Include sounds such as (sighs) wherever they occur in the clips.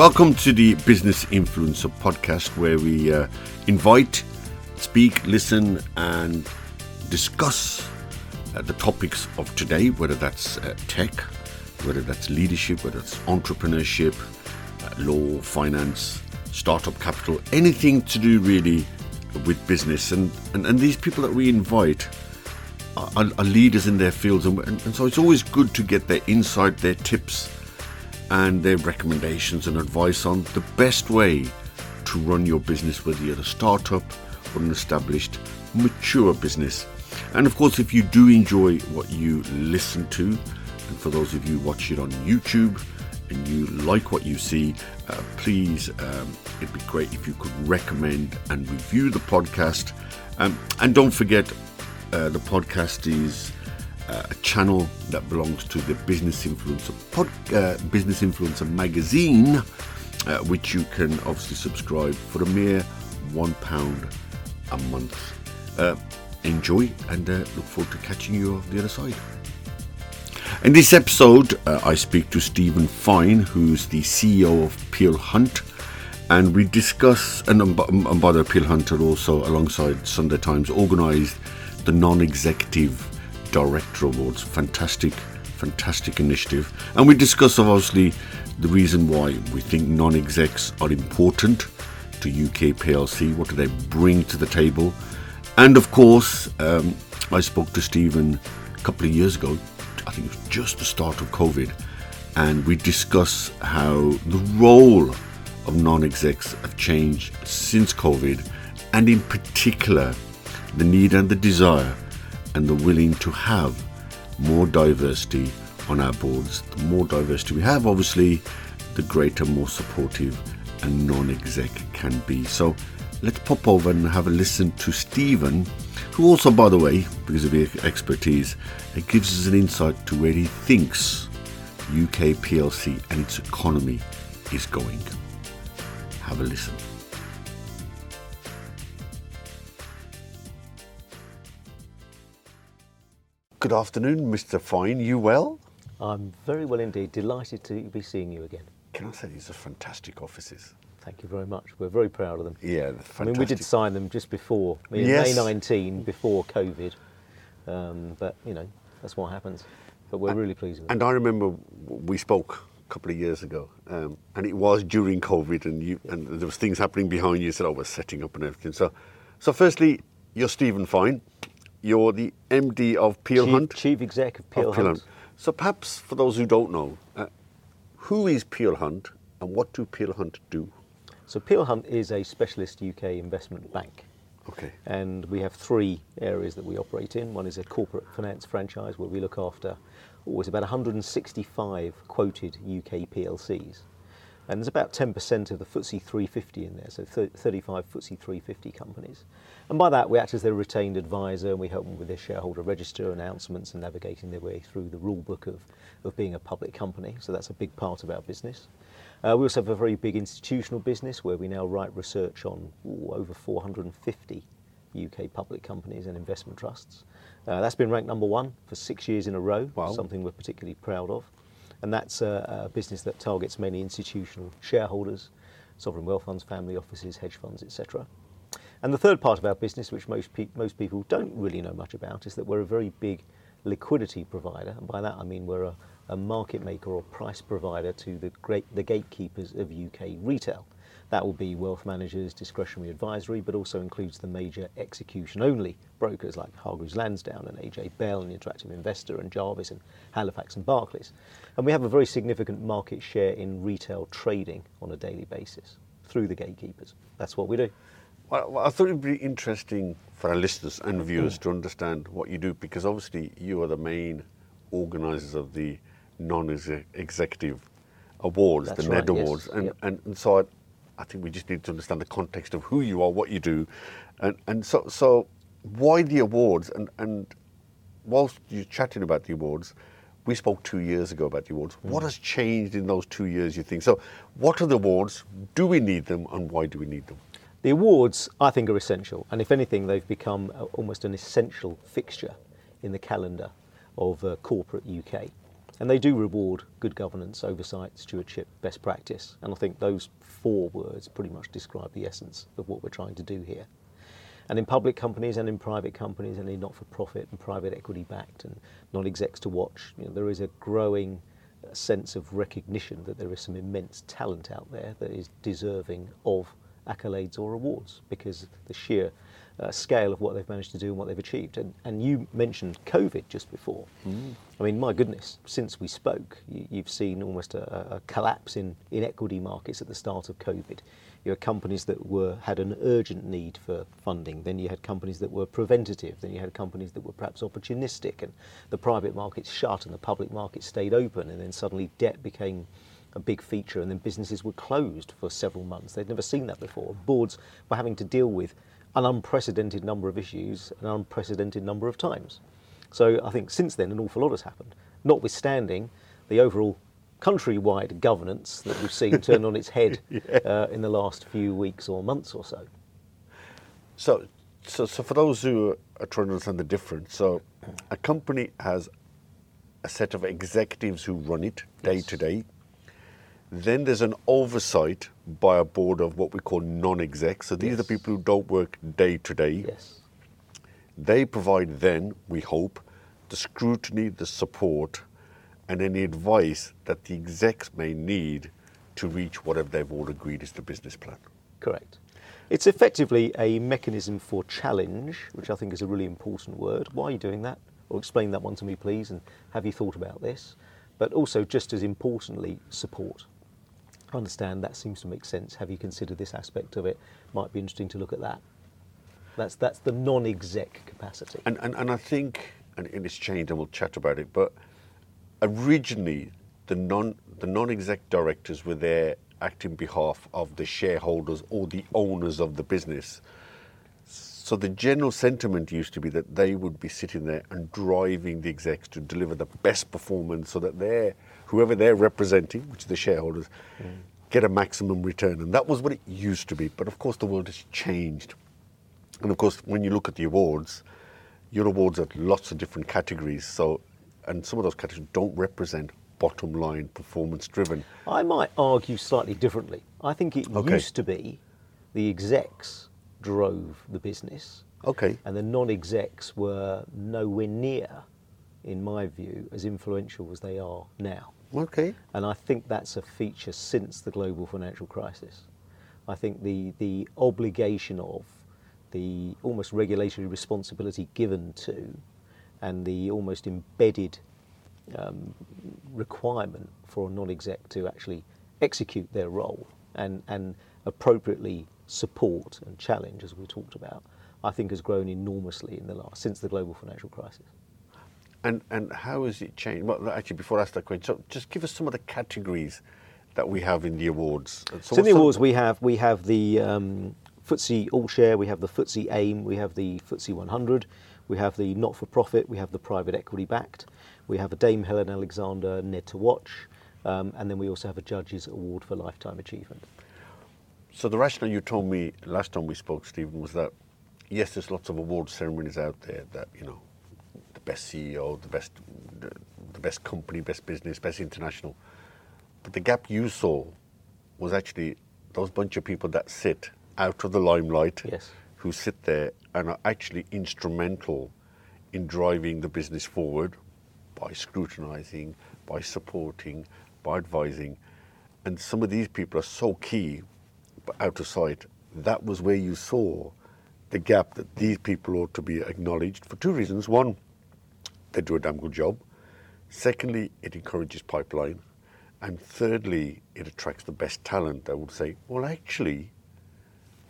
Welcome to the Business Influencer podcast, where we uh, invite, speak, listen, and discuss uh, the topics of today, whether that's uh, tech, whether that's leadership, whether it's entrepreneurship, uh, law, finance, startup capital, anything to do really with business. And, and, and these people that we invite are, are leaders in their fields, and, and so it's always good to get their insight, their tips and their recommendations and advice on the best way to run your business, whether you're a startup or an established, mature business. And of course, if you do enjoy what you listen to, and for those of you watch it on YouTube and you like what you see, uh, please, um, it'd be great if you could recommend and review the podcast. Um, and don't forget, uh, the podcast is a channel that belongs to the Business Influencer pod, uh, Business Influencer magazine, uh, which you can obviously subscribe for a mere one pound a month. Uh, enjoy and uh, look forward to catching you on the other side. In this episode, uh, I speak to Steven Fine, who's the CEO of Peel Hunt, and we discuss, and, um, and by the Peel Hunt also alongside Sunday Times organised the non-executive Director Awards. Fantastic, fantastic initiative. And we discuss obviously the reason why we think non execs are important to UK PLC. What do they bring to the table? And of course, um, I spoke to Steven a couple of years ago. I think it was just the start of COVID. And we discuss how the role of non execs have changed since COVID, and in particular, the need and the desire and the willing to have more diversity on our boards. The more diversity we have, obviously, the greater, more supportive and non exec can be. So let's pop over and have a listen to Steven, who also, by the way, because of his expertise, it gives us an insight to where he thinks UK PLC and its economy is going. Have a listen. Good afternoon, Mr. Fine. You well? I'm very well indeed. Delighted to be seeing you again. Can I say these are fantastic offices? Thank you very much. We're very proud of them. Yeah, fantastic. I mean, we did sign them just before in yes. May 19, before COVID. Um, but you know, that's what happens. But we're really pleased. With and I remember we spoke a couple of years ago, um, and it was during COVID, and you and there was things happening behind you. You said, "Oh, we're setting up and everything." So, so firstly, you're Steven Fine. You're the MD of Peel Chief, Hunt? Chief Exec of Peel, of Peel Hunt. Hunt. So perhaps for those who don't know, uh, who is Peel Hunt and what do Peel Hunt do? So Peel Hunt is a specialist UK investment bank. Okay. And we have three areas that we operate in. One is a corporate finance franchise where we look after always about 165 quoted UK PLCs. And there's about 10% of the FTSE 350 in there, so 35 FTSE 350 companies. And by that, we act as their retained advisor and we help them with their shareholder register announcements and navigating their way through the rule book of, of being a public company. So that's a big part of our business. Uh, we also have a very big institutional business where we now write research on ooh, over 450 UK public companies and investment trusts. Uh, that's been ranked number one for six years in a row, wow. something we're particularly proud of. And that's a, a business that targets many institutional shareholders, sovereign wealth funds, family offices, hedge funds, etc. And the third part of our business, which most, pe- most people don't really know much about, is that we're a very big liquidity provider. And by that I mean we're a, a market maker or price provider to the, great, the gatekeepers of UK retail. That will be wealth managers, discretionary advisory, but also includes the major execution only brokers like Hargreaves Lansdown and AJ Bell and Interactive Investor and Jarvis and Halifax and Barclays. And we have a very significant market share in retail trading on a daily basis through the gatekeepers. That's what we do. Well, I thought it would be interesting for our listeners and viewers mm. to understand what you do because obviously you are the main organisers of the non-executive awards, That's the right, NED awards, yes. and, yep. and, and so I, I, think we just need to understand the context of who you are, what you do, and and so so why the awards and and whilst you're chatting about the awards. We spoke two years ago about the awards. Mm. What has changed in those two years, you think? So, what are the awards? Do we need them, and why do we need them? The awards, I think, are essential, and if anything, they've become almost an essential fixture in the calendar of uh, corporate UK. And they do reward good governance, oversight, stewardship, best practice. And I think those four words pretty much describe the essence of what we're trying to do here. And in public companies and in private companies and in not-for-profit and private equity-backed and non-execs to watch, you know, there is a growing sense of recognition that there is some immense talent out there that is deserving of accolades or awards because the sheer uh, scale of what they've managed to do and what they've achieved. And, and you mentioned COVID just before. Mm. I mean, my goodness, since we spoke, you, have seen almost a, a, collapse in, in equity markets at the start of COVID. You had companies that were had an urgent need for funding. Then you had companies that were preventative. Then you had companies that were perhaps opportunistic. And the private markets shut and the public markets stayed open. And then suddenly debt became a big feature, and then businesses were closed for several months. They'd never seen that before. Boards were having to deal with an unprecedented number of issues, an unprecedented number of times. So I think since then an awful lot has happened, notwithstanding the overall countrywide governance that we've seen (laughs) turn on its head yeah. uh, in the last few weeks or months or so. So, so, so for those who are trying to understand the difference, so a company has a set of executives who run it day yes. to day. Then there's an oversight by a board of what we call non-execs. So these yes. are the people who don't work day to day. Yes. They provide then, we hope, the scrutiny, the support, and any advice that the execs may need to reach whatever they've all agreed is the business plan. Correct. It's effectively a mechanism for challenge, which I think is a really important word. Why are you doing that? Or explain that one to me, please, and have you thought about this? But also, just as importantly, support understand that seems to make sense. Have you considered this aspect of it? Might be interesting to look at that. That's that's the non-exec capacity. And and, and I think and it's changed and we'll chat about it, but originally the non the non-exec directors were there acting behalf of the shareholders or the owners of the business. So the general sentiment used to be that they would be sitting there and driving the execs to deliver the best performance so that they're, whoever they're representing, which are the shareholders, mm. get a maximum return. And that was what it used to be. But of course, the world has changed. And of course, when you look at the awards, your awards are lots of different categories. So, and some of those categories don't represent bottom line performance driven. I might argue slightly differently. I think it okay. used to be the execs drove the business. Okay. And the non-execs were nowhere near, in my view, as influential as they are now. Okay. And I think that's a feature since the global financial crisis. I think the, the obligation of the almost regulatory responsibility given to and the almost embedded um, requirement for a non-exec to actually execute their role and, and appropriately support and challenge, as we talked about, I think has grown enormously in the last since the global financial crisis. And and how has it changed? Well, actually, before I ask that question, so just give us some of the categories that we have in the awards. So, so in the awards, we have we have the um, FTSE All Share, we have the FTSE AIM, we have the FTSE 100, we have the not-for-profit, we have the private equity-backed, we have a Dame Helen Alexander Ned to Watch, um, and then we also have a Judges Award for Lifetime Achievement. So the rationale you told me last time we spoke, Steven, was that yes, there's lots of award ceremonies out there that you know, the best CEO, the best, the, the best company, best business, best international. But the gap you saw was actually those bunch of people that sit out of the limelight, yes. who sit there and are actually instrumental in driving the business forward by scrutinizing, by supporting, by advising. And some of these people are so key but out of sight, that was where you saw the gap that these people ought to be acknowledged for two reasons. One, they do a damn good job. Secondly, it encourages pipeline. And thirdly, it attracts the best talent that would say, well, actually,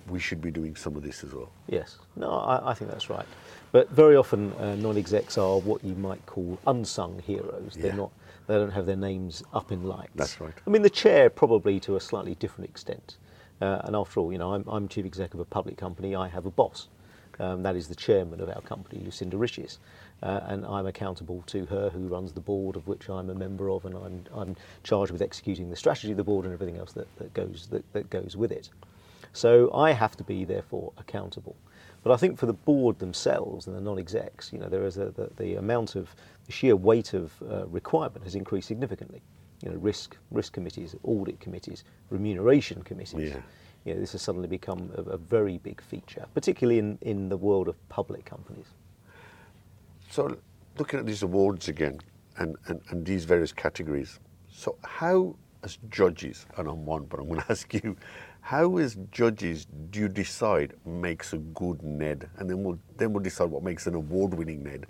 we should be doing some of this as well. Yes, no, I, I think that's right. But very often, uh, non-execs are what you might call unsung heroes. They're not. They don't have their names up in lights. That's right. I mean, the chair probably to a slightly different extent. Uh, and after all, you know, I'm, I'm, chief executive of a public company. I have a boss. Um, that is the chairman of our company, Lucinda Riches. Uh, and I'm accountable to her, who runs the board, of which I'm a member of, and I'm, I'm charged with executing the strategy of the board and everything else that, that goes that, that goes with it. So I have to be therefore accountable. But I think for the board themselves and the non-execs, you know, there is a, the, the amount of the sheer weight of uh, requirement has increased significantly. You know, risk risk committees, audit committees, remuneration committees. Yeah. You know, this has suddenly become a, a very big feature, particularly in, in the world of public companies. So, looking at these awards again and, and, and these various categories, so how, as judges, and I'm one, but I'm going (laughs) to ask you, how, as judges, do you decide makes a good NED? And then we'll, then we'll decide what makes an award winning NED.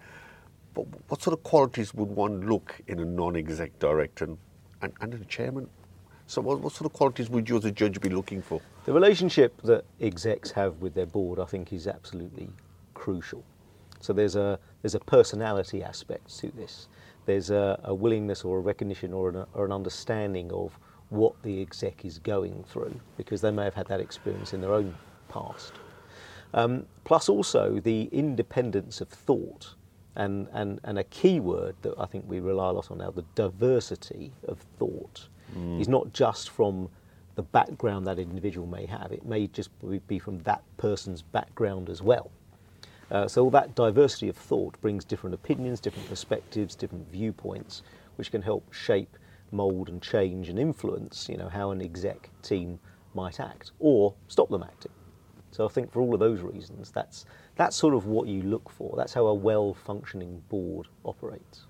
But what sort of qualities would one look in a non exec director and, and, and a chairman? So, what, what sort of qualities would you, as a judge, be looking for? The relationship that execs have with their board, I think, is absolutely crucial. So there's a there's a personality aspect to this. There's a, a willingness or a recognition or an, or an understanding of what the exec is going through because they may have had that experience in their own past. Um, plus, also the independence of thought, and, and, and a key word that I think we rely a lot on now the diversity of thought is not just from the background that an individual may have, it may just be from that person's background as well. Uh, so all that diversity of thought brings different opinions, different perspectives, different viewpoints, which can help shape, mould, and change and influence, you know, how an exec team might act or stop them acting. So I think for all of those reasons, that's that's sort of what you look for. That's how a well-functioning board operates.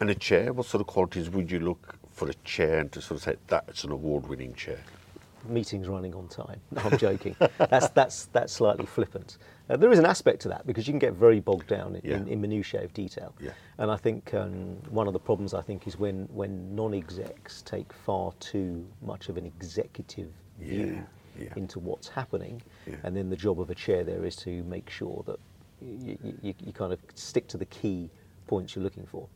And a chair, what sort of qualities would you look for a chair and to sort of say that's an award winning chair? Meetings running on time. No, I'm joking. (laughs) that's that's that's slightly flippant. Uh, there is an aspect to that because you can get very bogged down in, Yeah. in, in minutiae of detail. Yeah. And I think um, one of the problems I think is when when non-execs take far too much of an executive view Yeah, yeah. into what's happening, and then the job of a chair there is to make sure that you, you, you kind of stick to the key points you're looking for.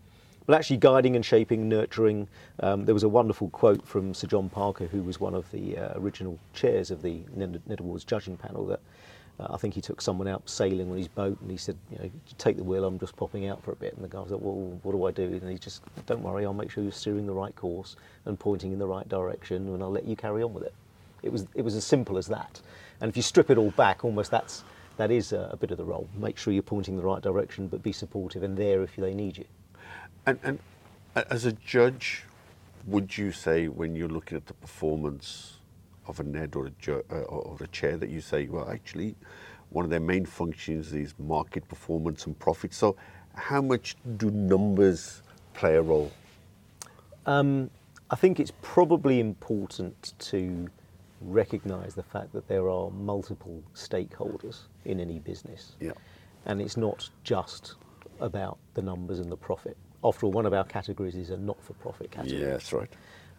But actually, guiding and shaping, nurturing. Um, there was a wonderful quote from Sir John Parker, who was one of the uh, original chairs of the Ned, Ned Awards judging panel. That uh, I think he took someone out sailing on his boat, and he said, "You know, take the wheel. I'm just popping out for a bit." And the guy was like, "Well, what do I do?" And he just, "Don't worry. I'll make sure you're steering the right course and pointing in the right direction, and I'll let you carry on with it." It was it was as simple as that. And if you strip it all back, almost that's that is a, a bit of the role. Make sure you're pointing in the right direction, but be supportive and there if they need you. And, and as a judge, would you say when you're looking at the performance of a NED or a, ju- uh, or or a chair that you say, well, actually, one of their main functions is market performance and profit. So, how much do numbers play a role? Um, I think it's probably important to recognise the fact that there are multiple stakeholders in any business. Yeah. And it's not just about the numbers and the profit. After all, one of our categories is a not-for-profit category. Yeah, that's right.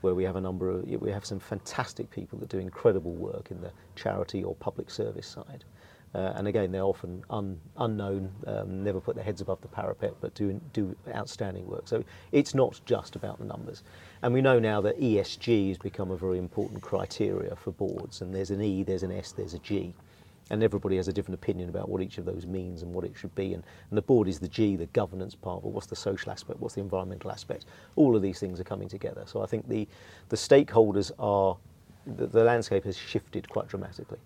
where we have a number of we have some fantastic people that do incredible work in the charity or public service side. Uh, and again, they're often un, unknown, um, never put their heads above the parapet, but do do outstanding work. So it's not just about the numbers. And we know now that ESG has become a very important criteria for boards. And there's an E, there's an S, there's a G. And everybody has a different opinion about what each of those means and what it should be. And, and the board is the G, the governance part, but what's the social aspect, what's the environmental aspect? All of these things are coming together. So I think the, the stakeholders are, the, the landscape has shifted quite dramatically.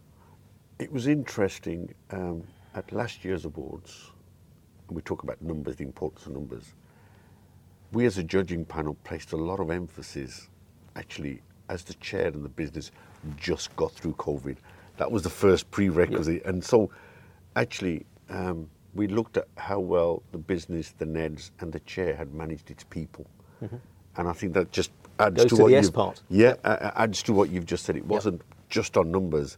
It was interesting um, at last year's awards, and we talk about numbers, the importance of numbers. We as a judging panel placed a lot of emphasis, actually, as the chair and the business just got through COVID. That was the first prerequisite. And so, actually, um, we looked at how well the business, the NEDs, and the chair had managed its people. And I think that just adds Goes to, to what you've- part. Yeah, uh, adds to what you've just said. It wasn't just on numbers.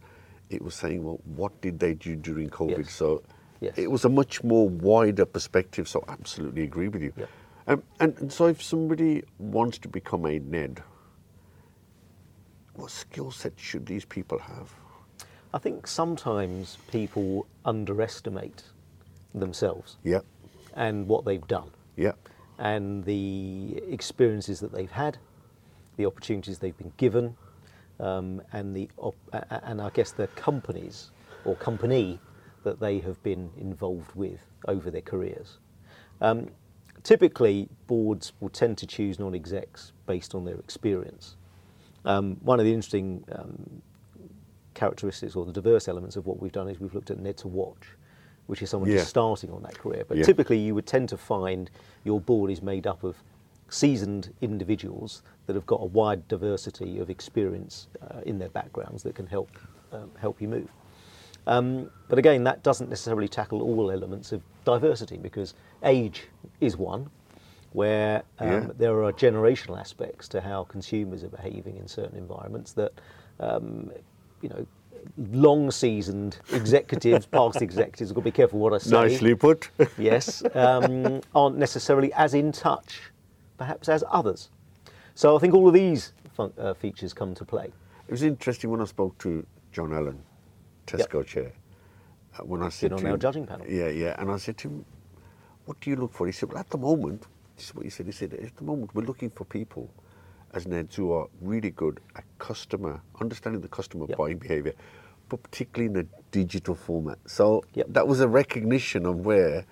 It was saying, well, what did they do during COVID? Yes. So Yes. it was a much more wider perspective. So absolutely agree with you. Yeah. Um, and, and so if somebody wants to become a NED, what skill set should these people have? I think sometimes people underestimate themselves Yeah, and what they've done. yeah, and the experiences that they've had, the opportunities they've been given, um, and the op- and I guess the companies or company that they have been involved with over their careers. Um, typically, boards will tend to choose non-execs based on their experience. Um, one of the interesting um, characteristics or the diverse elements of what we've done is we've looked at Ned to Watch, which is someone Yeah. just starting on that career. But Yeah. typically, you would tend to find your board is made up of seasoned individuals that have got a wide diversity of experience uh, in their backgrounds that can help um, help you move. Um, but again, that doesn't necessarily tackle all elements of diversity because age is one, where um, Yeah. there are generational aspects to how consumers are behaving in certain environments that, um, you know, long seasoned executives, past executives, I've got to be careful what I say. Nicely put. (laughs) Yes, um, aren't necessarily as in touch, perhaps, as others. So I think all of these fun- uh, features come to play. It was interesting when I spoke to John Allan, Tesco chair. uh, When I said on to our him- judging panel. Yeah, yeah. And I said to him, "What do you look for?" He said, "Well, at the moment, this is what he said. He said, at the moment, we're looking for people as Neds who are really good at customer understanding the customer Yep. buying behaviour, but particularly in a digital format. So Yep. that was a recognition of where."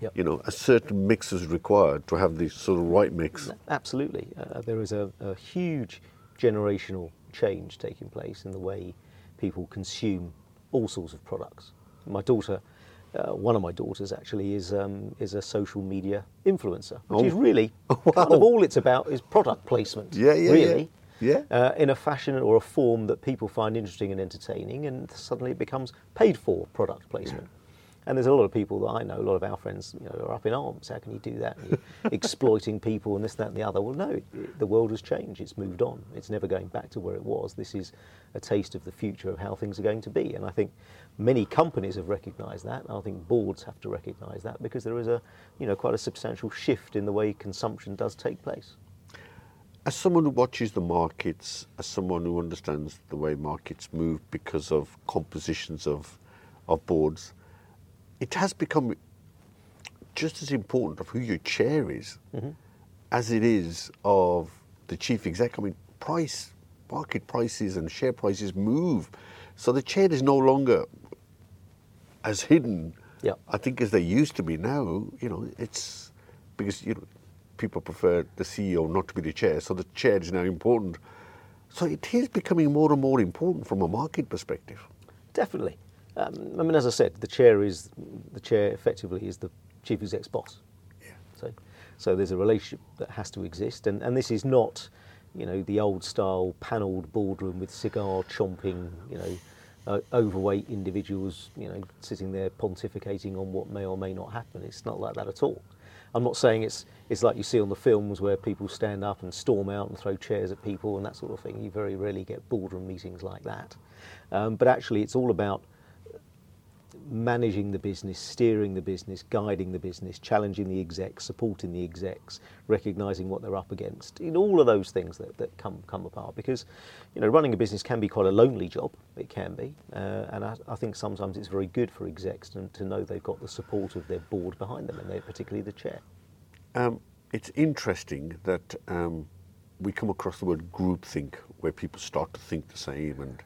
Yep. You know, a certain mix is required to have the sort of right mix. Absolutely. Uh, there is a, a huge generational change taking place in the way people consume all sorts of products. My daughter, uh, one of my daughters actually, is, um, is a social media influencer, which Oh. is really (laughs) Oh, wow. kind of all it's about is product placement. Yeah, yeah, yeah. really. Yeah. Uh, in a fashion or a form that people find interesting and entertaining, and suddenly it becomes paid for product placement. And there's a lot of people that I know, a lot of our friends, you know, are up in arms. How can you do that? (laughs) Exploiting people and this, that, and the other. Well, no, it, it- the world has changed. It's moved on. It's never going back to where it was. This is a taste of the future of how things are going to be. And I think many companies have recognised that. I think boards have to recognise that because there is a, you know, quite a substantial shift in the way consumption does take place. As someone who watches the markets, as someone who understands the way markets move because of compositions of, of boards, it has become just as important of who your chair is mm-hmm. as it is of the chief exec. I mean, price, market prices and share prices move. So the chair is no longer as hidden, Yep. I think, as they used to be now. You know, it's because you know, people prefer the CEO not to be the chair, so the chair is now important. So it is becoming more and more important from a market perspective. Definitely. Um, I mean, as I said, the chair is the chair effectively is the chief exec's boss. Yeah. So, so there's a relationship that has to exist, and, and this is not, you know, the old style panelled boardroom with cigar chomping, you know, uh, overweight individuals, you know, sitting there pontificating on what may or may not happen. It's not like that at all. I'm not saying it's it's like you see on the films where people stand up and storm out and throw chairs at people and that sort of thing. You very rarely get boardroom meetings like that. Um, but actually, it's all about managing the business, steering the business, guiding the business, challenging the execs, supporting the execs, recognizing what they're up against. In all of those things that, that come come apart, because you know running a business can be quite a lonely job. It can be, uh, and I, I think sometimes it's very good for execs to, to know they've got the support of their board behind them, and they're particularly the chair. Um, it's interesting that um, we come across the word groupthink, where people start to think the same, and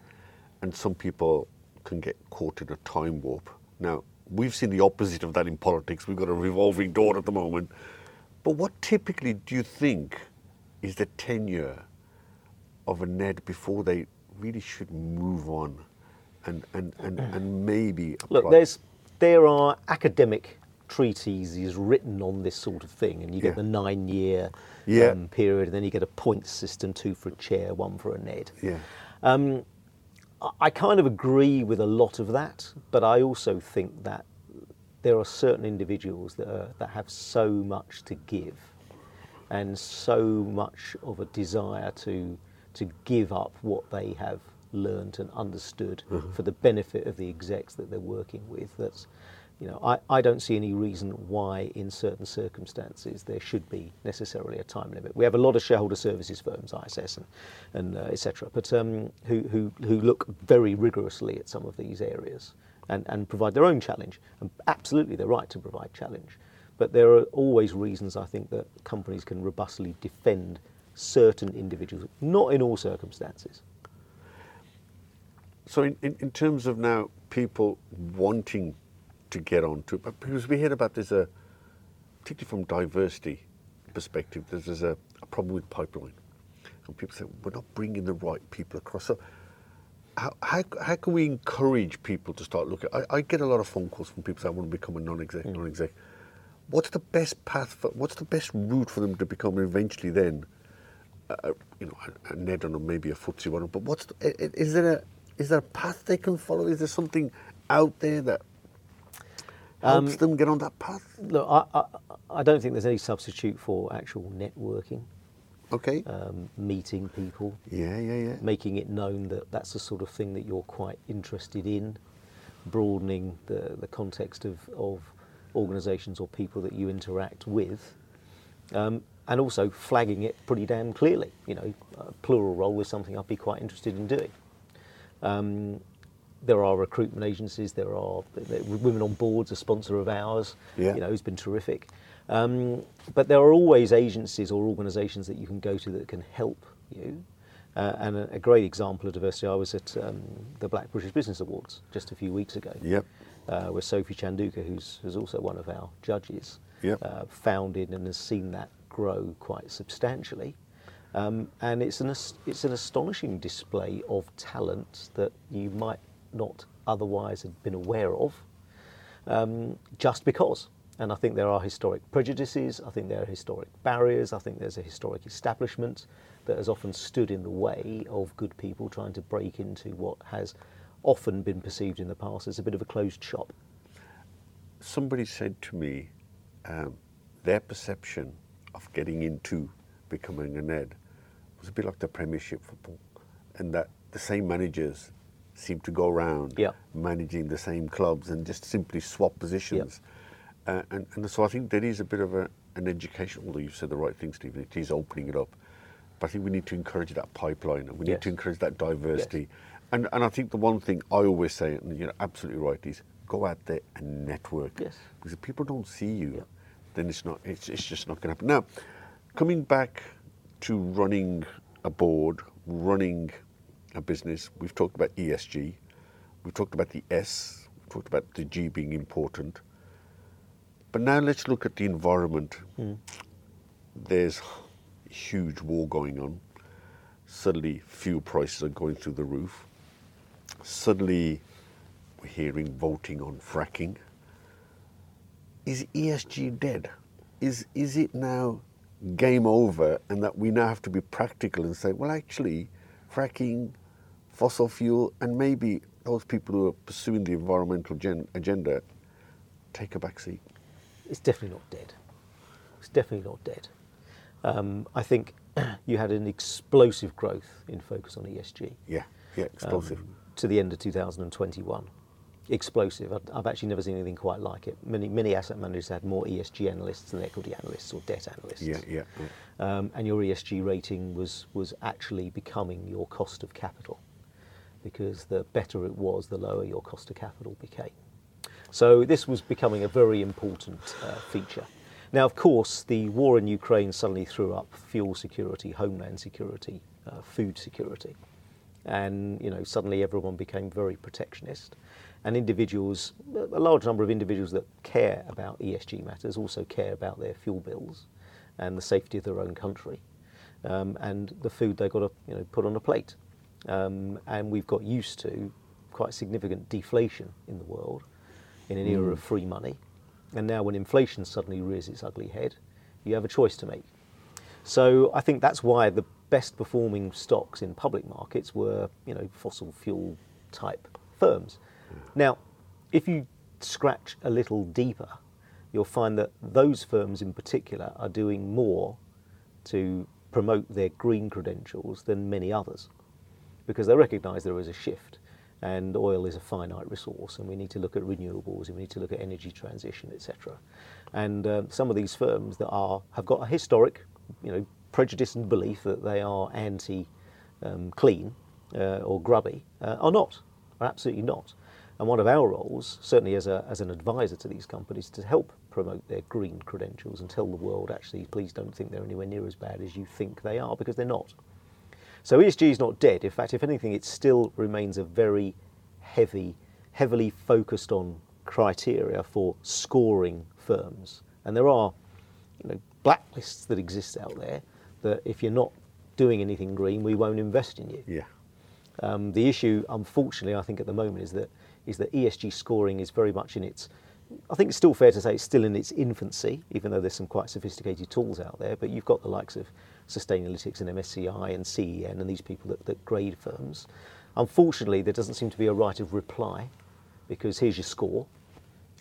and some people can get caught in a time warp. Now we've seen the opposite of that in politics. We've got a revolving door at the moment. But what typically do you think is the tenure of a Ned before they really should move on, and and and, and maybe Look, there's there are academic treatises written on this sort of thing, and you get Yeah. the nine-year Yeah. um, period, and then you get a point system: two for a chair, one for a ned. yeah. Um, I- kind of agree with a lot of that, but I also think that there are certain individuals that are, that have so much to give, and so much of a desire to to give up what they have learnt and understood mm-hmm. for the benefit of the execs that they're working with. That's you know, I, I don't see any reason why, in certain circumstances, there should be necessarily a time limit. We have a lot of shareholder services firms, ISS and, and uh, etc., but um, who, who, who look very rigorously at some of these areas and, and provide their own challenge. And absolutely, they're right to provide challenge. But there are always reasons I think that companies can robustly defend certain individuals, not in all circumstances. So, in, in, in terms of now people wanting to get onto it, but because we hear about there's a, particularly from diversity perspective, there's, a, a problem with pipeline. And people say, we're not bringing the right people across. So, how, how, how can we encourage people to start looking? I, I get a lot of phone calls from people saying, I want to become a non-exec, Mm. non-exec. What's the best path for, what's the best route for them to become eventually then, uh, you know, a, a NED or maybe a FTSE one, but what's, the, is there a, is there a path they can follow? Is there something out there that helps Um, them get on that path? Look, I, I, I don't think there's any substitute for actual networking, Okay. um, meeting people, yeah, yeah, yeah. making it known that that's the sort of thing that you're quite interested in, broadening the, the context of, of organisations or people that you interact with, um, and also flagging it pretty damn clearly. You know, a plural role is something I'd be quite interested in doing. Um, there are recruitment agencies. There are Women on Boards, a sponsor of ours. Yeah. You know, who's been terrific. Um, but there are always agencies or organisations that you can go to that can help you. Uh, and a, a great example of diversity, I was at um, the Black British Business Awards just a few weeks ago, Yep. uh, where Sophie Chandauka, who's, who's also one of our judges, Yep. uh, founded and has seen that grow quite substantially. Um, and it's an, it's an astonishing display of talent that you might not otherwise had been aware of um, just because. And I think there are historic prejudices, I think there are historic barriers, I think there's a historic establishment that has often stood in the way of good people trying to break into what has often been perceived in the past as a bit of a closed shop. somebody said to me um, their perception of getting into becoming an ed was a bit like the Premiership football, and that the same managers seem to go around Yeah. managing the same clubs and just simply swap positions. Uh, and, and so I think there is a bit of a, an education, although you've said the right thing, Steven, it is opening it up. But I think we need to encourage that pipeline and we need Yes. to encourage that diversity. And, and I think the one thing I always say, and you're absolutely right, is go out there and network. Yes. Because if people don't see you, Yeah. then it's not. It's, it's just not going to happen. Now, coming back to running a board, running a business, we've talked about ESG, we've talked about the S, we've talked about the G being important. But now let's look at the environment. Hmm. There's huge war going on. Suddenly, fuel prices are going through the roof. Suddenly, we're hearing voting on fracking. Is ESG dead? Is, is it now game over and that we now have to be practical and say, well, actually, fracking, fossil fuel, and maybe those people who are pursuing the environmental gen- agenda take a back seat? It's definitely not dead. It's definitely not dead. Um, I think (clears throat) you had an explosive growth in focus on ESG. Yeah, yeah, explosive. um, to the end of 2021. Explosive. I've, I've actually never seen anything quite like it. Many, many asset managers had more ESG analysts than equity analysts or debt analysts. yeah, yeah, yeah. Um, and your ESG rating was, was actually becoming your cost of capital because the better it was, the lower your cost of capital became. So this was becoming a very important uh, feature. Now, of course, the war in Ukraine suddenly threw up fuel security, homeland security, uh, food security, and you know suddenly everyone became very protectionist, and individuals, a large number of individuals that care about ESG matters, also care about their fuel bills and the safety of their own country, um, and the food they've got to you know put on a plate, Um, and we've got used to quite significant deflation in the world in an era of mm. free money. And now, when inflation suddenly rears its ugly head, you have a choice to make. So I think that's why the best performing stocks in public markets were, you know, fossil fuel type firms. Now, if you scratch a little deeper, you'll find that those firms in particular are doing more to promote their green credentials than many others because they recognise there is a shift and oil is a finite resource and we need to look at renewables and we need to look at energy transition etc and um, some of these firms that are have got a historic you know prejudice and belief that they are anti um, clean uh, or grubby uh, are not. Are absolutely not. And one of our roles certainly as, a, as an advisor to these companies to help promote their green credentials and tell the world actually please don't think they're anywhere near as bad as you think they are because they're not so ESG is not dead. In fact, if anything, it still remains a very heavy, heavily focused on criteria for scoring firms. And there are you know, blacklists that exist out there that if you're not doing anything green, we won't invest in you. Yeah. Um, the issue, unfortunately, I think at the moment is that is that ESG scoring is very much in its. I think it's still fair to say it's still in its infancy, even though there's some quite sophisticated tools out there. But you've got the likes of Sustainalytics and MSCI and CEN and these people that, that grade firms. Unfortunately, there doesn't seem to be a right of reply because here's your score,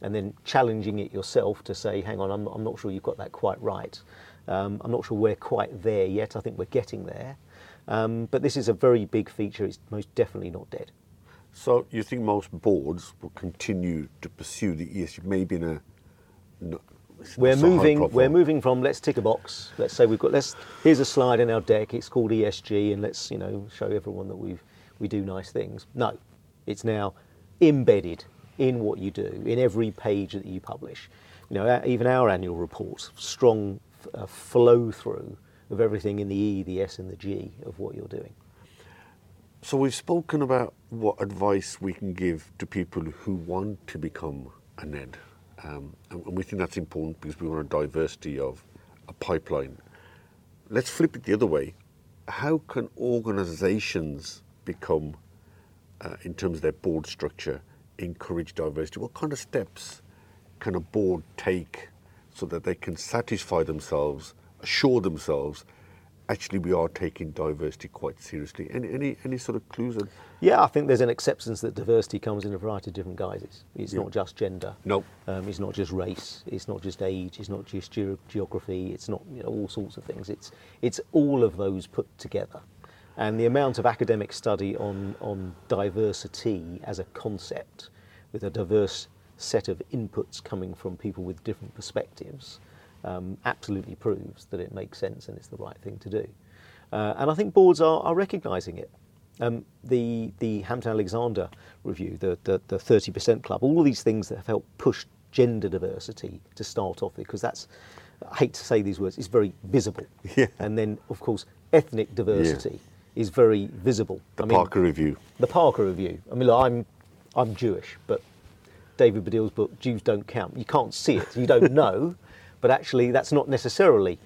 and then challenging it yourself to say, hang on, I'm, I'm not sure you've got that quite right. Um, I'm not sure we're quite there yet. I think we're getting there. Um, but this is a very big feature. It's most definitely not dead. So you think most boards will continue to pursue the ESG, maybe in a. We're moving. We're moving from let's tick a box. Let's say we've got. Let's here's a slide in our deck. It's called ESG, and let's you know show everyone that we we do nice things. No, it's now embedded in what you do in every page that you publish. You know, even our annual reports, strong uh, flow through of everything in the E, the S, and the G of what you're doing. So we've spoken about what advice we can give to people who want to become a NED, um, and we think that's important because we want a diversity of a pipeline. Let's flip it the other way. How can organisations become, uh, in terms of their board structure, encourage diversity? What kind of steps can a board take so that they can satisfy themselves, assure themselves, actually we are taking diversity quite seriously? Any, any, any sort of clues? On? Yeah, I think there's an acceptance that diversity comes in a variety of different guises. It's yeah. not just gender. No. Um, it's not just race. It's not just age. It's not just ge- geography. It's not you know, all sorts of things. It's, it's all of those put together. And the amount of academic study on, on diversity as a concept with a diverse set of inputs coming from people with different perspectives um, absolutely proves that it makes sense and it's the right thing to do. Uh, and I think boards are, are recognising it. Um, the, the Hampton Alexander review, the, the, the 30% club, all of these things that have helped push gender diversity to start off with, because that's, I hate to say these words, it's very visible. (laughs) Yeah. And then, of course, ethnic diversity yeah. is very visible. The I Parker Review. The Parker Review. I mean, look, I'm, I'm Jewish, but David Baddiel's book, Jews Don't Count. You can't see it, you don't (laughs) know, but actually that's not necessarily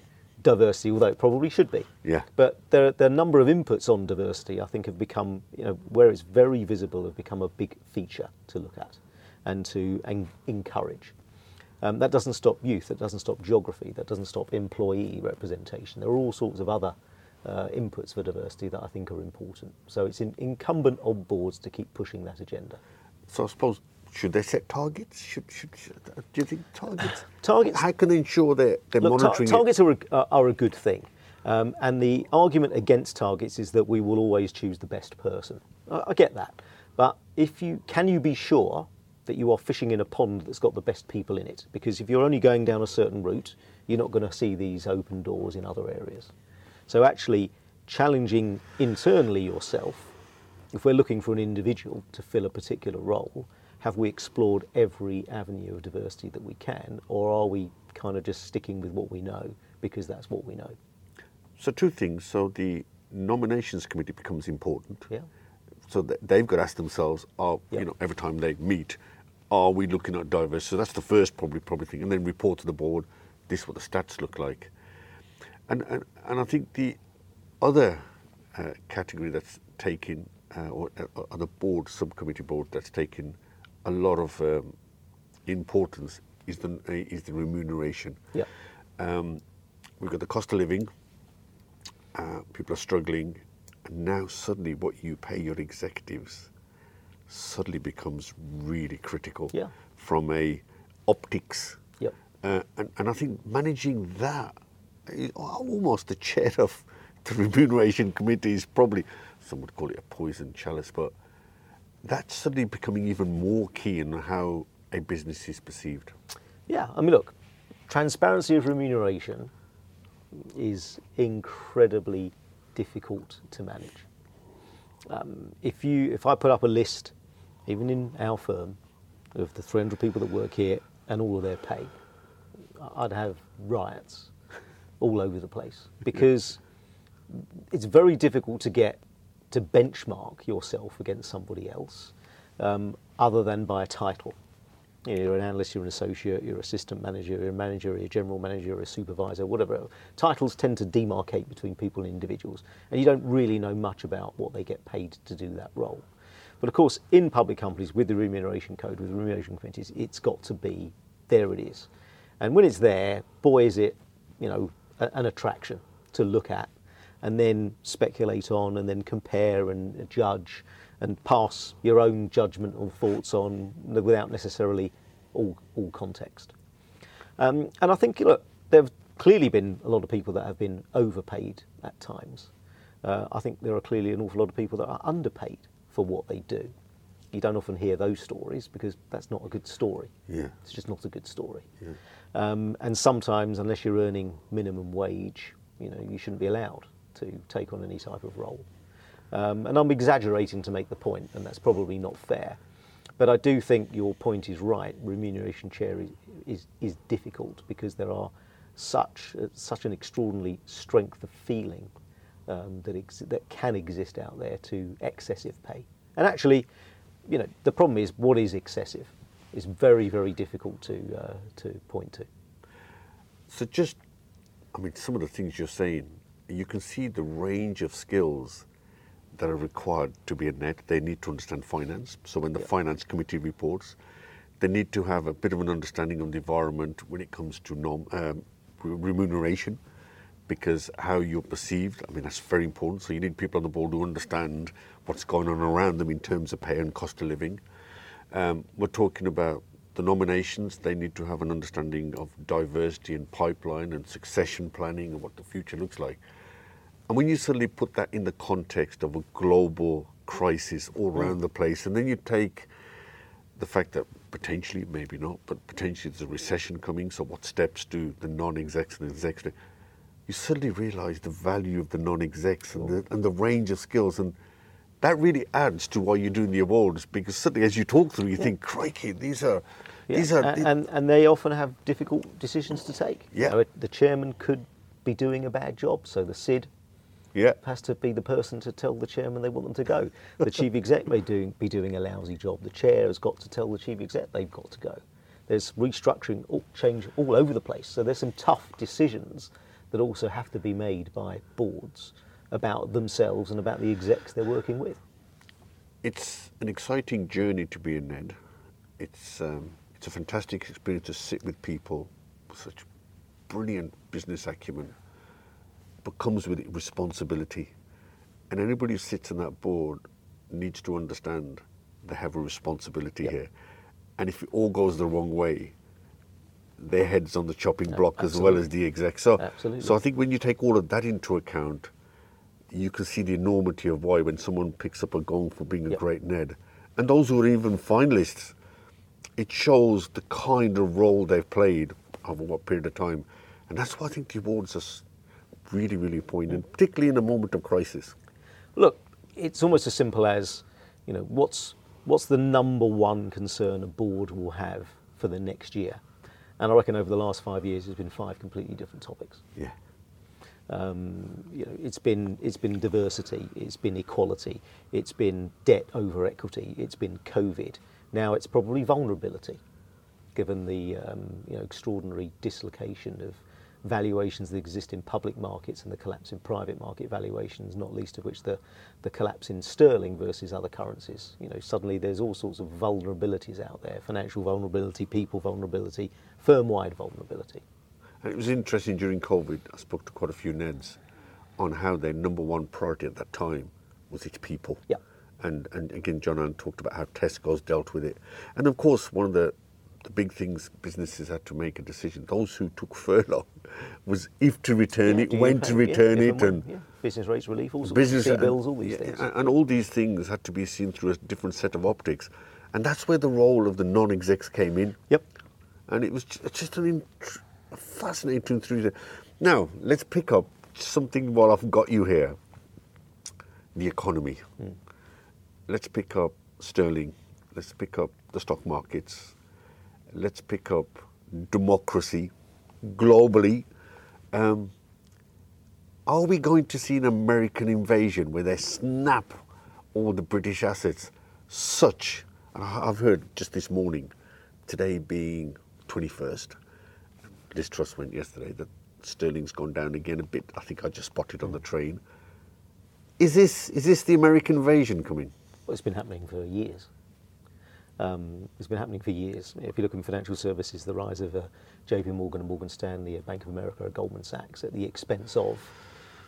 diversity, although it probably should be. Yeah. But there, there are a number of inputs on diversity I think have become, you know, where it's very visible, have become a big feature to look at and to en- encourage. Um, that doesn't stop youth, that doesn't stop geography, that doesn't stop employee representation. There are all sorts of other uh, inputs for diversity that I think are important. So it's in, incumbent on boards to keep pushing that agenda. So I suppose should they set targets? Should, should, should, do you think targets? (sighs) targets. How can they ensure they're, they're look, monitoring? Ta- targets are a, are a good thing. Um, and the argument against targets is that we will always choose the best person. I, I get that. But if you can you be sure that you are fishing in a pond that's got the best people in it? Because if you're only going down a certain route, you're not going to see these open doors in other areas. So actually challenging internally yourself, if we're looking for an individual to fill a particular role, have we explored every avenue of diversity that we can, or are we kind of just sticking with what we know because that's what we know? So two things. So the nominations committee becomes important. Yeah. So they've got to ask themselves, are you know, every time they meet, are we looking at diversity? So that's the first probably probably thing, and then report to the board. This is what the stats look like, and and, and I think the other uh, category that's taken, uh, or, uh, or the board subcommittee board that's taken a lot of um, importance is the uh, is the remuneration. Yeah. Um, we've got the cost of living. Uh, people are struggling, and now suddenly what you pay your executives suddenly becomes really critical. Yeah. From a optics. Yep. Uh, and, and I think managing that, almost the chair of the (laughs) remuneration committee is probably, some would call it a poison chalice, but that's suddenly becoming even more key in how a business is perceived. Yeah, I mean, look, transparency of remuneration is incredibly difficult to manage. Um, if you, if I put up a list, even in our firm, of the 300 people that work here and all of their pay, I'd have riots all over the place because it's very difficult to get to benchmark yourself against somebody else um, other than by a title. You know, you're an analyst, you're an associate, you're an assistant manager, you're a manager, you're a general manager, you're a supervisor, whatever. Titles tend to demarcate between people and individuals, and you don't really know much about what they get paid to do that role. But of course, in public companies with the remuneration code, with the remuneration committees, it's got to be there. It is, and when it's there, boy, is it, you know, a, an attraction to look at, and then speculate on, and then compare and judge and pass your own judgment or thoughts on without necessarily all, all context. Um, and I think, look, there have clearly been a lot of people that have been overpaid at times. Uh, I think there are clearly an awful lot of people that are underpaid for what they do. You don't often hear those stories because that's not a good story. Yeah. It's just not a good story. Yeah. Um, and sometimes, unless you're earning minimum wage, you know, you shouldn't be allowed to take on any type of role. Um, and I'm exaggerating to make the point, and that's probably not fair. But I do think your point is right. Remuneration chair is, is, is difficult because there are such, uh, such an extraordinary strength of feeling um, that, ex- that can exist out there to excessive pay. And actually, you know, the problem is what is excessive is very, very difficult to, uh, to point to. So just, I mean, some of the things you're saying, you can see the range of skills that are required to be a Ned. They need to understand finance. So when the Yeah. finance committee reports, they need to have a bit of an understanding of the environment when it comes to norm, um, remuneration, because how you're perceived. I mean, that's very important. So you need people on the board who understand what's going on around them in terms of pay and cost of living. Um, we're talking about the nominations. They need to have an understanding of diversity and pipeline and succession planning and what the future looks like. And when you suddenly put that in the context of a global crisis all hmm. around the place, and then you take the fact that potentially, maybe not, but potentially there's a recession coming, so what steps do the non execs and execs do? You suddenly realize the value of the non execs and, the, and the range of skills. And that really adds to why you're doing the awards because suddenly as you talk through, you think, crikey, these are. These are and, and, and they often have difficult decisions to take. You Yeah. know, the chairman could be doing a bad job, so the SID yeah, has to be the person to tell the chairman they want them to go. The (laughs) chief exec may doing, be doing a lousy job. The chair has got to tell the chief exec they've got to go. There's restructuring, all, change all over the place. So there's some tough decisions that also have to be made by boards about themselves and about the execs they're working with. it's an exciting journey to be in, Ned. It's um, it's a fantastic experience to sit with people with such brilliant business acumen, but comes with it responsibility. And anybody who sits on that board needs to understand they have a responsibility Yep. here. And if it all goes the wrong way, their head's on the chopping block as well as the exec. So, Absolutely. so I think when you take all of that into account, you can see the enormity of why when someone picks up a gong for being a Yep. great Ned, and those who are even finalists, it shows the kind of role they've played over what period of time, and that's why I think the awards are really, really important, particularly in a moment of crisis. Look, it's almost as simple as, you know, what's what's the number one concern a board will have for the next year? And I reckon over the last five years, there's been five completely different topics. Yeah, Um, you know, it's been it's been diversity, it's been equality, it's been debt over equity, it's been COVID. Now it's probably vulnerability, given the um, you know extraordinary dislocation of valuations that exist in public markets and the collapse in private market valuations, not least of which the the collapse in sterling versus other currencies. You know, suddenly there's all sorts of vulnerabilities out there: financial vulnerability, people vulnerability, firm-wide vulnerability. and it was interesting during COVID. I spoke to quite a few Neds on how their number one priority at that time was its people. Yeah. And and again, John Allan talked about how Tesco's dealt with it, and of course, one of the the big things businesses had to make a decision. Those who took furlough was if to return Yeah, it, when pay- to return if it, when, and yeah. business rates relief, all business and- bills, all these yeah, things. and, all these things had to be seen through a different set of optics, and that's where the role of the non-execs came in. Yep. and it was just an int- fascinating through. Now let's pick up something while I've got you here. The economy. Hmm. Let's pick up sterling. Let's pick up the stock markets. Let's pick up democracy globally. Um, are we going to see an American invasion where they snap all the British assets? Such, I've heard just this morning, today being 21st, Liz Truss went yesterday that sterling's gone down again a bit. I think I just spotted on the train. Is this is this the American invasion coming? Well, it's been happening for years. Um, it's been happening for years. If you look in financial services, the rise of uh, J.P. Morgan and Morgan Stanley, Bank of America, Goldman Sachs, at the expense of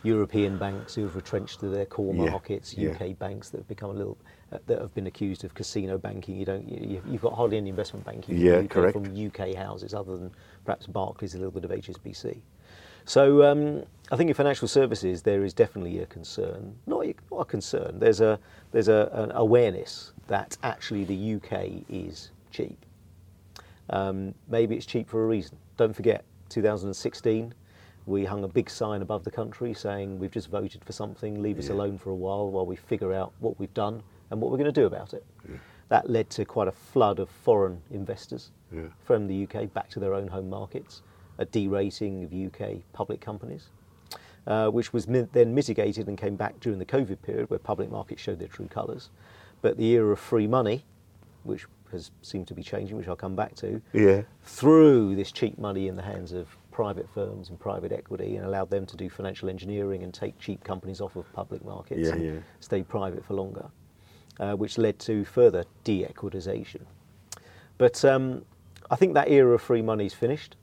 European banks who have retrenched to their core Yeah, markets, yeah. UK banks that have become a little uh, that have been accused of casino banking. You don't, you, you've got hardly any investment banking Yeah, correct. from UK houses, other than perhaps Barclays, a little bit of HSBC. So um, I think in financial services there is definitely a concern, not a, not a concern. There's a there's a, an awareness that actually the UK is cheap. Um, maybe it's cheap for a reason. Don't forget, 2016, we hung a big sign above the country saying we've just voted for something, leave us alone for a while while we figure out what we've done and what we're going to do about it. That led to quite a flood of foreign investors Yeah. from the UK back to their own home markets, a derating of UK public companies. Uh, which was mi- then mitigated and came back during the COVID period where public markets showed their true colours. But the era of free money, which has seemed to be changing, which I'll come back to, Yeah. threw this cheap money in the hands of private firms and private equity and allowed them to do financial engineering and take cheap companies off of public markets Yeah, and yeah. stay private for longer, uh, which led to further de-equitization. But um, I think that era of free money is finished.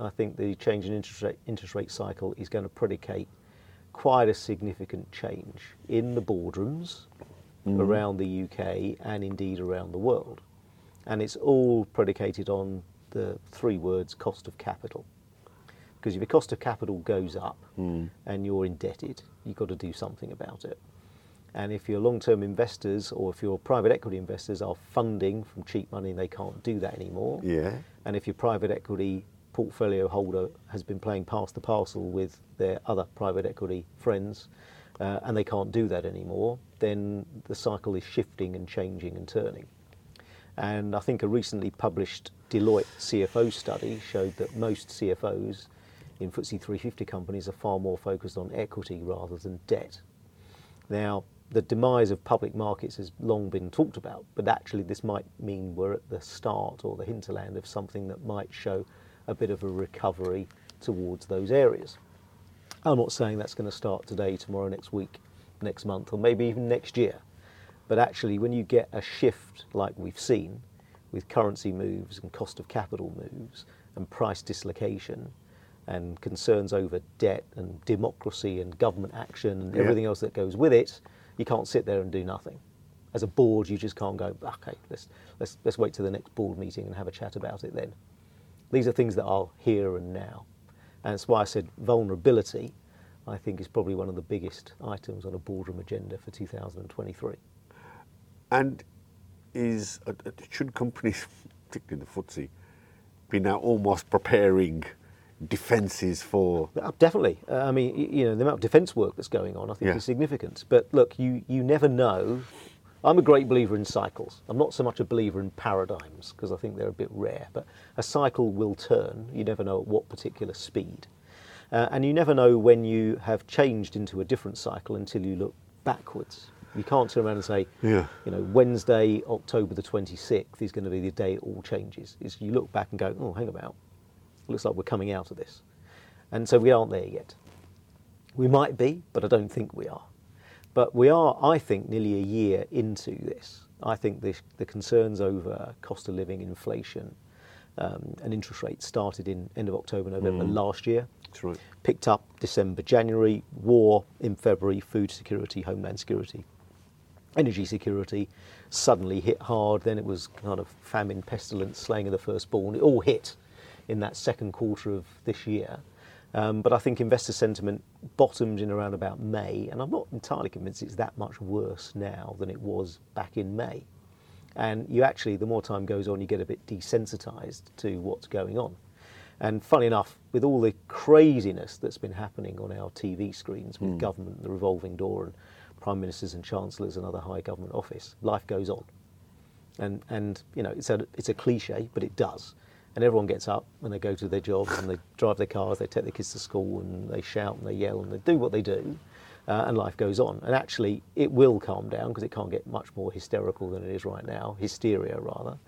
I think the change in interest rate, interest rate cycle is going to predicate quite a significant change in the boardrooms mm-hmm. around the UK and indeed around the world. And it's all predicated on the three words cost of capital. Because if your cost of capital goes up mm. and you're indebted, you've got to do something about it. And if your long term investors or if your private equity investors are funding from cheap money and they can't do that anymore, Yeah. and if your private equity portfolio holder has been playing pass the parcel with their other private equity friends uh, and they can't do that anymore, then the cycle is shifting and changing and turning. And I think a recently published Deloitte CFO study showed that most CFOs in FTSE 350 companies are far more focused on equity rather than debt. Now, the demise of public markets has long been talked about, but actually, this might mean we're at the start or the hinterland of something that might show a bit of a recovery towards those areas. I'm not saying that's going to start today, tomorrow, next week, next month, or maybe even next year. But actually, when you get a shift like we've seen with currency moves and cost of capital moves and price dislocation and concerns over debt and democracy and government action and Yeah. everything else that goes with it, you can't sit there and do nothing. As a board, you just can't go, okay, let's, let's, let's wait till the next board meeting and have a chat about it then. These are things that are here and now. And that's why I said vulnerability, I think, is probably one of the biggest items on a boardroom agenda for 2023. And is uh, should companies, (laughs) particularly the FTSE, be now almost preparing defences for? Uh, Definitely. Uh, I mean, you know, the amount of defence work that's going on, I think, Yeah. is significant. But look, you, you never know. I'm a great believer in cycles. I'm not so much a believer in paradigms because I think they're a bit rare. But a cycle will turn. You never know at what particular speed. Uh, and you never know when you have changed into a different cycle until you look backwards. You can't turn around and say, Yeah. you know, Wednesday, October the 26th is going to be the day it all changes. It's, you look back and go, oh, hang about. It Looks like we're coming out of this. And so we aren't there yet. We might be, but I don't think we are. But we are, I think, nearly a year into this. I think the, the concerns over cost of living, inflation, um, and interest rates started in end of October, November last year. That's right. Picked up December, January, war in February, food security, homeland security, energy security suddenly hit hard. Then it was kind of famine, pestilence, slaying of the firstborn. It all hit in that second quarter of this year. Um, but I think investor sentiment bottomed in around about May, and I'm not entirely convinced it's that much worse now than it was back in May. And you actually, the more time goes on, you get a bit desensitized to what's going on. And funny enough, with all the craziness that's been happening on our TV screens with government, the revolving door, and prime ministers and chancellors and other high government office, life goes on. And, and you know, it's a, it's a cliche, but it does. And everyone gets up and they go to their jobs and they drive their cars, they take their kids to school and they shout and they yell and they do what they do. Uh, and life goes on. And actually, it will calm down because it can't get much more hysterical than it is right now, hysteria rather.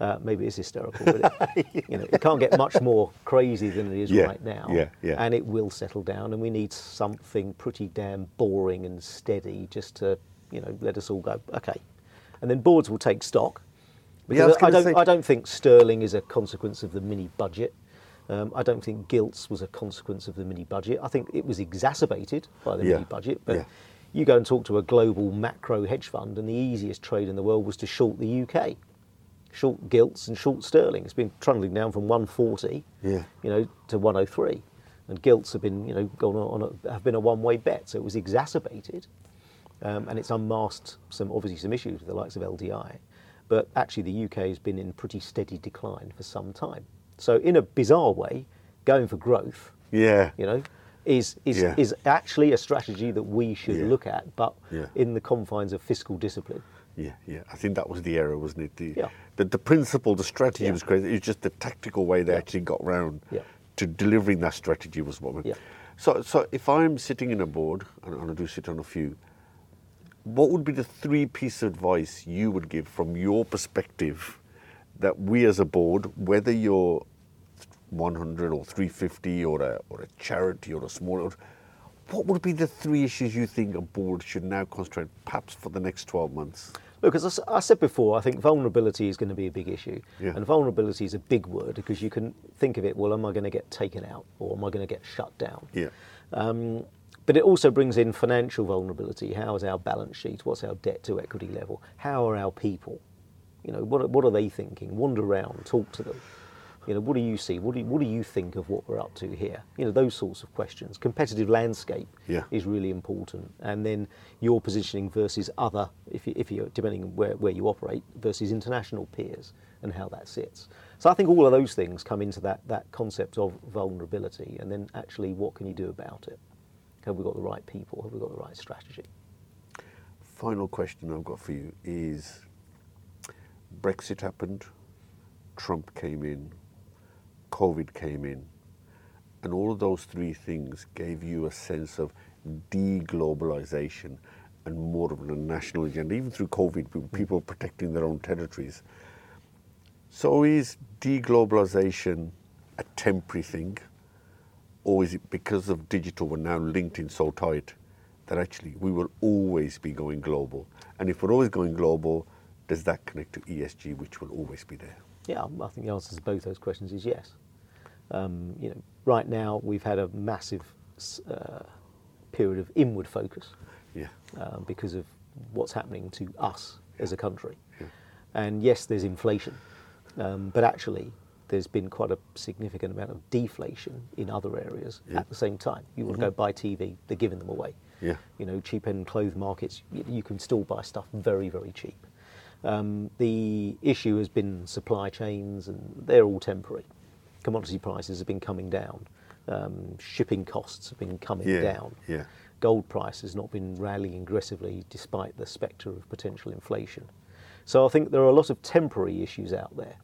Uh, maybe it's hysterical, but it, (laughs) you know, it can't get much more crazy than it is Yeah, right now. yeah, yeah. And it will settle down, and we need something pretty damn boring and steady just to, you know, let us all go, okay. And then boards will take stock. Yeah, I I, don't, say- I don't think sterling is a consequence of the mini budget. Um, I don't think gilts was a consequence of the mini budget. I think it was exacerbated by the Yeah, mini budget. But yeah. you go and talk to a global macro hedge fund, and the easiest trade in the world was to short the UK, short gilts and short sterling. It's been trundling down from 140, Yeah. you know, to 103, and gilts have been, you know, gone on a, have been a one-way bet. So it was exacerbated, um, and it's unmasked some obviously some issues with the likes of LDI. But actually, the UK has been in pretty steady decline for some time. So in a bizarre way, going for growth Yeah. you know, is is, Yeah. is actually a strategy that we should Yeah. look at, but Yeah. in the confines of fiscal discipline. Yeah, yeah. I think that was the error, wasn't it? The Yeah. the, the principle, the strategy was great. It was just the tactical way they actually got round to delivering that strategy was what. Yeah. So, so if I'm sitting in a board, and I do sit on a few, what would be the three piece of advice you would give from your perspective that we as a board, whether you're 100 or 350 or a, or a charity or a small, what would be the three issues you think a board should now concentrate perhaps for the next 12 months? Look, as I said before, I think vulnerability is going to be a big issue. Yeah. And vulnerability is a big word because you can think of it, well, am I going to get taken out or am I going to get shut down? Yeah. Um, but it also brings in financial vulnerability. How is our balance sheet? What's our debt to equity level? How are our people? You know, what, are- what are they thinking? Wander around, talk to them. You know, what do you see? What do you, what do you think of what we're up to here? You know, those sorts of questions. Competitive landscape Yeah. is really important, and then your positioning versus other, if you, if you depending on where, where you operate, versus international peers and how that sits. So I think all of those things come into that that concept of vulnerability, and then actually, what can you do about it? Have we got the right people? Have we got the right strategy? Final question I've got for you is Brexit happened, Trump came in, COVID came in, and all of those three things gave you a sense of deglobalization and more of a national agenda. Even through COVID, people- protecting their own territories. So is deglobalization a temporary thing, or is it because of digital we're now linked in so tight that actually we will always be going global? And if we're always going global, does that connect to ESG, which will always be there? Yeah, I think the answer to both those questions is yes. Um, you know, right now we've had a massive uh, period of inward focus Yeah. uh, because of what's happening to us as a country. Yeah. And yes, there's inflation, um, but actually there's been quite a significant amount of deflation in other areas Yeah. at the same time. You want to go buy TV, they're giving them away. Yeah. You know, cheap end clothes markets, you, you can still buy stuff very, very cheap. Um, the issue has been supply chains, and they're all temporary. Commodity prices have been coming down. Um, shipping costs have been coming Yeah, down. yeah. Gold price has not been rallying aggressively despite the spectre of potential inflation. So I think there are a lot of temporary issues out there.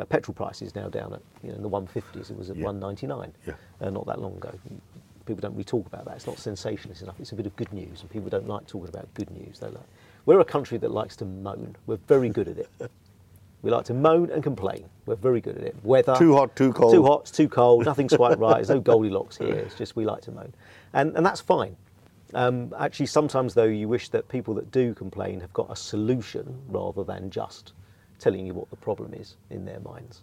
Uh, petrol price is now down at you know, in the 150s. It was at Yeah. 199 Yeah. uh, not that long ago. People don't really talk about that. It's not sensationalist enough. It's a bit of good news, and people don't like talking about good news. They like. We're a country that likes to moan. We're very good at it. (laughs) We like to moan and complain. We're very good at it. Weather. Too hot, too cold. Too hot, it's too cold. Nothing's (laughs) quite right. There's no Goldilocks here. It's just we like to moan, and and that's fine. Um, actually, sometimes though, you wish that people that do complain have got a solution rather than just telling you what the problem is in their minds.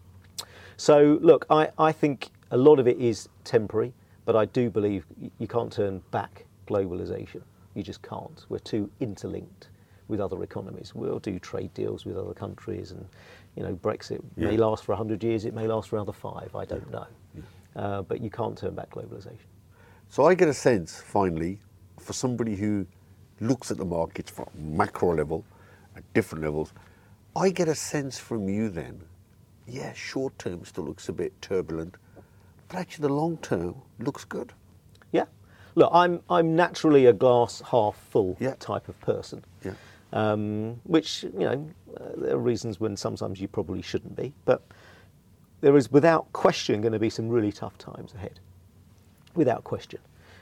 So, look, I, I think a lot of it is temporary, but I do believe you can't turn back globalization. You just can't. We're too interlinked with other economies. We'll do trade deals with other countries, and you know, Brexit may last for 100 years, it may last for another five, I don't know. Uh, but you can't turn back globalization. So I get a sense, finally, for somebody who looks at the markets from macro level, at different levels, I get a sense from you then, yeah, short term still looks a bit turbulent, but actually the long term looks good. Yeah. Look, I'm I'm naturally a glass half full Yeah. type of person. Yeah. Um, which you know, uh, there are reasons when sometimes you probably shouldn't be, but there is without question going to be some really tough times ahead, without question.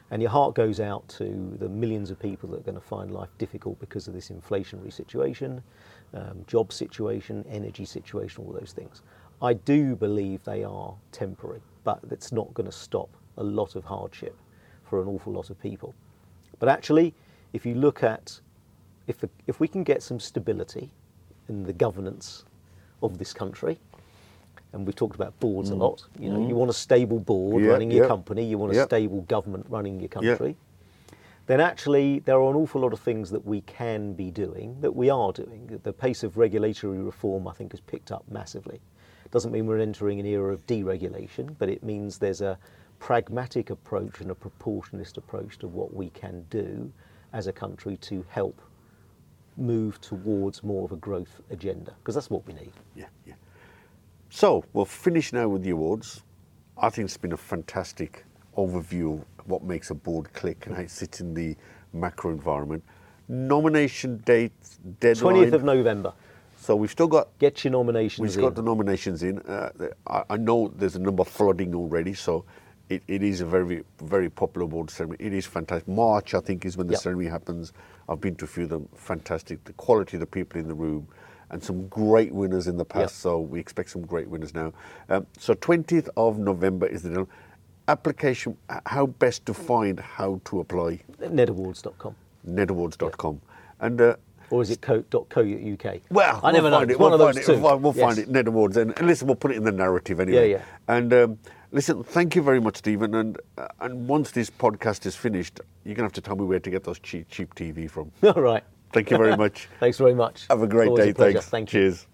And your heart goes out to the millions of people that are going to find life difficult because of this inflationary situation, um, job situation, energy situation, all those things. I do believe they are temporary, but it's not going to stop a lot of hardship for an awful lot of people. But actually, if you look at if, if we can get some stability in the governance of this country, and we've talked about boards a lot. You know, you want a stable board Mm. Yeah, running your yeah. company, you want a Yeah. stable government running your country. Then actually, there are an awful lot of things that we can be doing, that we are doing. The pace of regulatory reform, I think, has picked up massively. Doesn't mean we're entering an era of deregulation, but it means there's a pragmatic approach and a proportionist approach to what we can do as a country to help move towards more of a growth agenda, because that's what we need. Yeah, yeah. So we'll finish now with the awards. I think it's been a fantastic overview what makes a board click and how it sits in the macro environment. Nomination date deadline. 20th of November. So we've still got Get your nominations we've got the nominations in. Uh, I, I know there's a number flooding already, so it, it is a very very popular board ceremony. It is fantastic. March I think is when the Yep. ceremony happens. I've been to a few of them. Fantastic. The quality of the people in the room. And some great winners in the past, Yep. so we expect some great winners now. Um, so 20th of November is the deadline. Application. How best to find how to apply? Nedawards.com. Netawards.com. And uh, Or is it co- dot .co.uk? well, I never we'll know. it. one we'll of find those it. We'll, we'll find it. Ned Awards, and, and listen, we'll put it in the narrative anyway. Yeah, yeah. And um, listen, thank you very much, Steven. And uh, and once this podcast is finished, you're gonna have to tell me where to get those cheap cheap TV from. (laughs) All right. Thank you very (laughs) much. Thanks very much. Have a great Always day. pleasure. Thanks. Thank you. Cheers.